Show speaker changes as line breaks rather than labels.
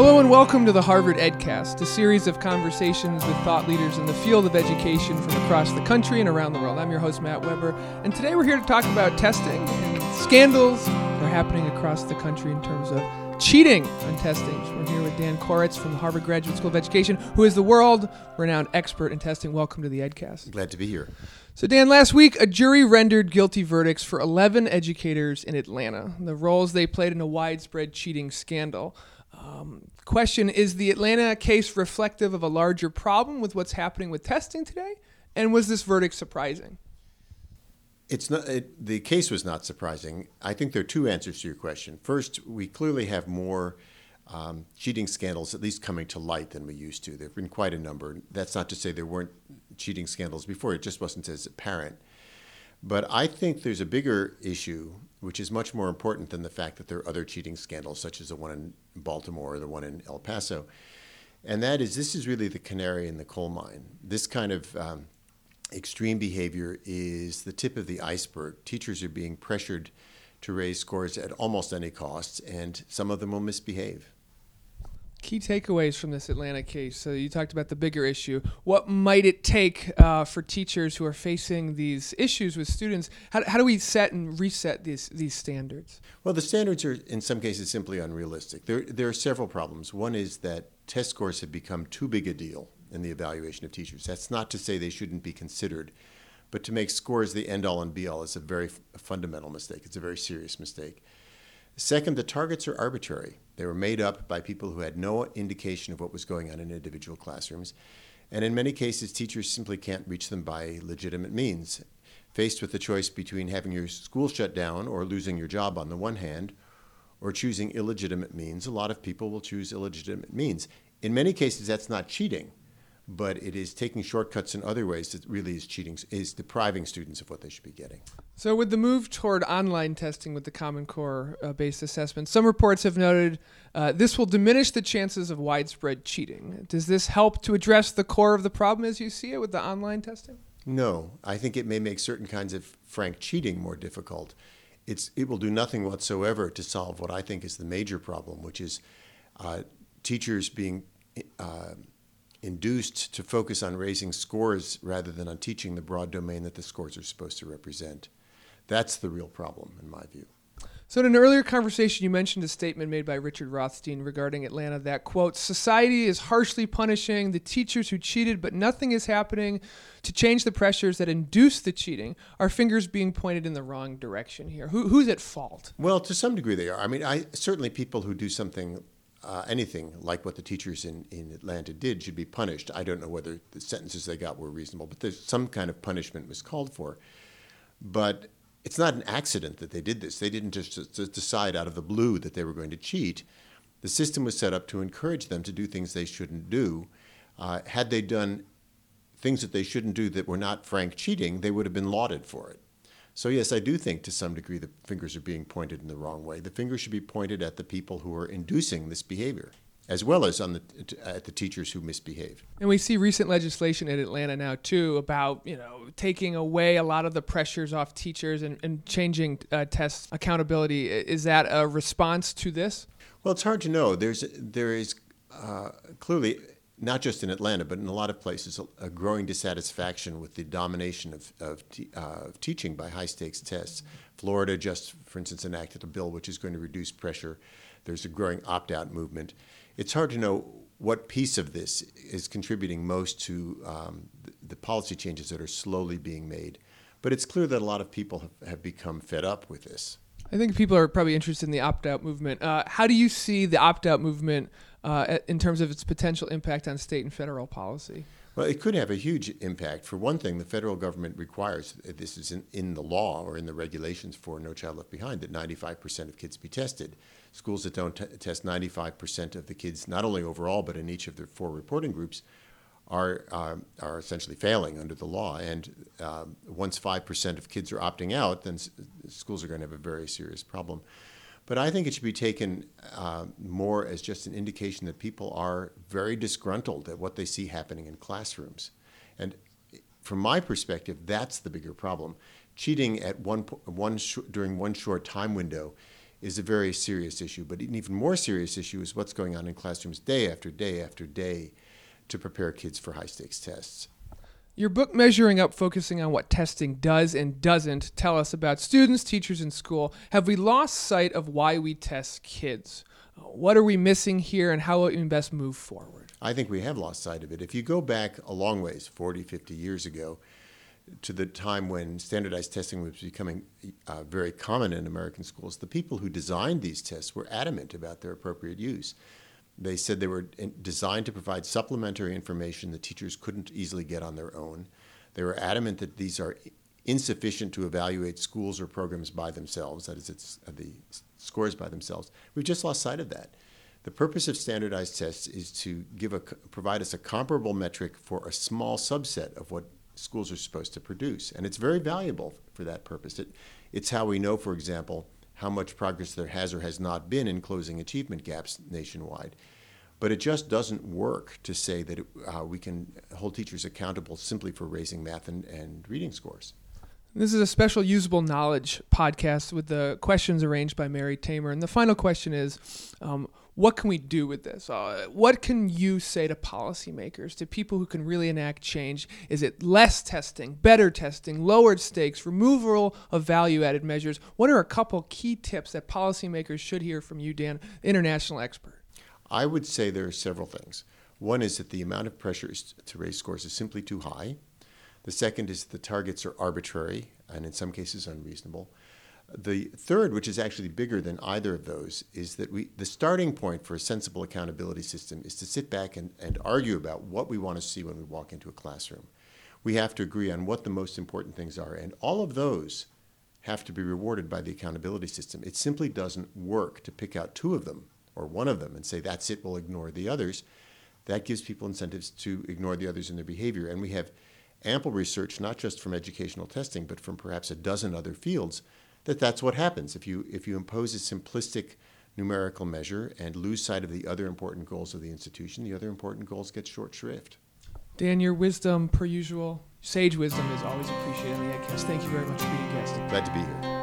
Hello and welcome to the Harvard EdCast, a series of conversations with thought leaders in the field of education from across the country and around the world. I'm your host, Matt Weber, and today we're here to talk about testing and scandals that are happening across the country in terms of cheating on testing. We're here with Dan Koretz from the Harvard Graduate School of Education, who is the world renowned expert in testing. Welcome to the EdCast.
Glad to be here.
So, Dan, last week, a jury rendered guilty verdicts for 11 educators in Atlanta, the roles they played in a widespread cheating scandal. Um, question Is the Atlanta case reflective of a larger problem with what's happening with testing today? And was this verdict surprising?
It's not. It, the case was not surprising. I think there are two answers to your question. First, we clearly have more um, cheating scandals, at least coming to light, than we used to. There have been quite a number. That's not to say there weren't cheating scandals before; it just wasn't as apparent. But I think there's a bigger issue, which is much more important than the fact that there are other cheating scandals, such as the one in Baltimore or the one in El Paso. And that is, this is really the canary in the coal mine. This kind of um, extreme behavior is the tip of the iceberg. Teachers are being pressured to raise scores at almost any cost, and some of them will misbehave.
Key takeaways from this Atlanta case. So you talked about the bigger issue. What might it take uh, for teachers who are facing these issues with students? How, how do we set and reset these these standards?
Well, the standards are in some cases simply unrealistic. There there are several problems. One is that test scores have become too big a deal in the evaluation of teachers. That's not to say they shouldn't be considered, but to make scores the end all and be all is a very f- fundamental mistake. It's a very serious mistake. Second, the targets are arbitrary. They were made up by people who had no indication of what was going on in individual classrooms. And in many cases, teachers simply can't reach them by legitimate means. Faced with the choice between having your school shut down or losing your job on the one hand, or choosing illegitimate means, a lot of people will choose illegitimate means. In many cases, that's not cheating but it is taking shortcuts in other ways that really is cheating, is depriving students of what they should be getting.
So, with the move toward online testing with the Common Core uh, based assessment, some reports have noted uh, this will diminish the chances of widespread cheating. Does this help to address the core of the problem as you see it with the online testing?
No, I think it may make certain kinds of frank cheating more difficult. It's, it will do nothing whatsoever to solve what I think is the major problem, which is uh, teachers being uh, induced to focus on raising scores rather than on teaching the broad domain that the scores are supposed to represent. That's the real problem, in my view.
So, in an earlier conversation, you mentioned a statement made by Richard Rothstein regarding Atlanta that, quote, society is harshly punishing the teachers who cheated, but nothing is happening to change the pressures that induce the cheating. Our fingers being pointed in the wrong direction here. Who, who's at fault?
Well, to some degree, they are. I mean, I, certainly people who do something uh, anything like what the teachers in, in Atlanta did should be punished. I don't know whether the sentences they got were reasonable, but there's some kind of punishment was called for. But it's not an accident that they did this. They didn't just, just decide out of the blue that they were going to cheat. The system was set up to encourage them to do things they shouldn't do. Uh, had they done things that they shouldn't do that were not frank cheating, they would have been lauded for it. So, yes, I do think to some degree the fingers are being pointed in the wrong way. The fingers should be pointed at the people who are inducing this behavior, as well as on the, at the teachers who misbehave.
And we see recent legislation in Atlanta now, too, about you know taking away a lot of the pressures off teachers and, and changing uh, test accountability. Is that a response to this?
Well, it's hard to know. There's, there is uh, clearly not just in Atlanta, but in a lot of places, a, a growing dissatisfaction with the domination of, of, uh, of, teaching by high stakes tests. Florida just, for instance, enacted a bill which is going to reduce pressure. There's a growing opt out movement. It's hard to know what piece of this is contributing most to um, the, the, policy changes that are slowly being made. But it's clear that a lot of people have, have become fed up with this.
I think people are probably interested in the opt out movement. Uh, how do you see the opt out movement uh, in terms of its potential impact on state and federal policy?
Well, it could have a huge impact. For one thing, the federal government requires, this is in, in the law or in the regulations for No Child Left Behind, that 95% of kids be tested. Schools that don't t- test 95% of the kids, not only overall, but in each of their four reporting groups, are, uh, are essentially failing under the law. And uh, once 5% of kids are opting out, then s- schools are going to have a very serious problem. But I think it should be taken uh, more as just an indication that people are very disgruntled at what they see happening in classrooms. And from my perspective, that's the bigger problem. Cheating at one, one sh- during one short time window is a very serious issue. But an even more serious issue is what's going on in classrooms day after day after day to prepare kids for high stakes tests.
Your book, Measuring Up, focusing on what testing does and doesn't tell us about students, teachers, and school. Have we lost sight of why we test kids? What are we missing here, and how will we best move forward?
I think we have lost sight of it. If you go back a long ways, 40, 50 years ago, to the time when standardized testing was becoming uh, very common in American schools, the people who designed these tests were adamant about their appropriate use. They said they were designed to provide supplementary information that teachers couldn't easily get on their own. They were adamant that these are insufficient to evaluate schools or programs by themselves, that is, it's uh, the scores by themselves. We've just lost sight of that. The purpose of standardized tests is to give a, provide us a comparable metric for a small subset of what schools are supposed to produce. And it's very valuable for that purpose. It, it's how we know, for example, how much progress there has or has not been in closing achievement gaps nationwide. But it just doesn't work to say that it, uh, we can hold teachers accountable simply for raising math and, and reading scores.
This is a special usable knowledge podcast with the questions arranged by Mary Tamer. And the final question is um, what can we do with this? Uh, what can you say to policymakers, to people who can really enact change? Is it less testing, better testing, lowered stakes, removal of value added measures? What are a couple key tips that policymakers should hear from you, Dan, international expert?
I would say there are several things. One is that the amount of pressure to raise scores is simply too high. The second is that the targets are arbitrary and in some cases unreasonable. The third, which is actually bigger than either of those, is that we, the starting point for a sensible accountability system is to sit back and, and argue about what we want to see when we walk into a classroom. We have to agree on what the most important things are, and all of those have to be rewarded by the accountability system. It simply doesn't work to pick out two of them or one of them and say, that's it, we'll ignore the others. That gives people incentives to ignore the others in their behavior. And we have ample research, not just from educational testing, but from perhaps a dozen other fields, that that's what happens if you if you impose a simplistic numerical measure and lose sight of the other important goals of the institution, the other important goals get short shrift.
Dan, your wisdom, per usual, sage wisdom, is always appreciated on the EdCast. Thank you very much for being a guest.
Glad to be here.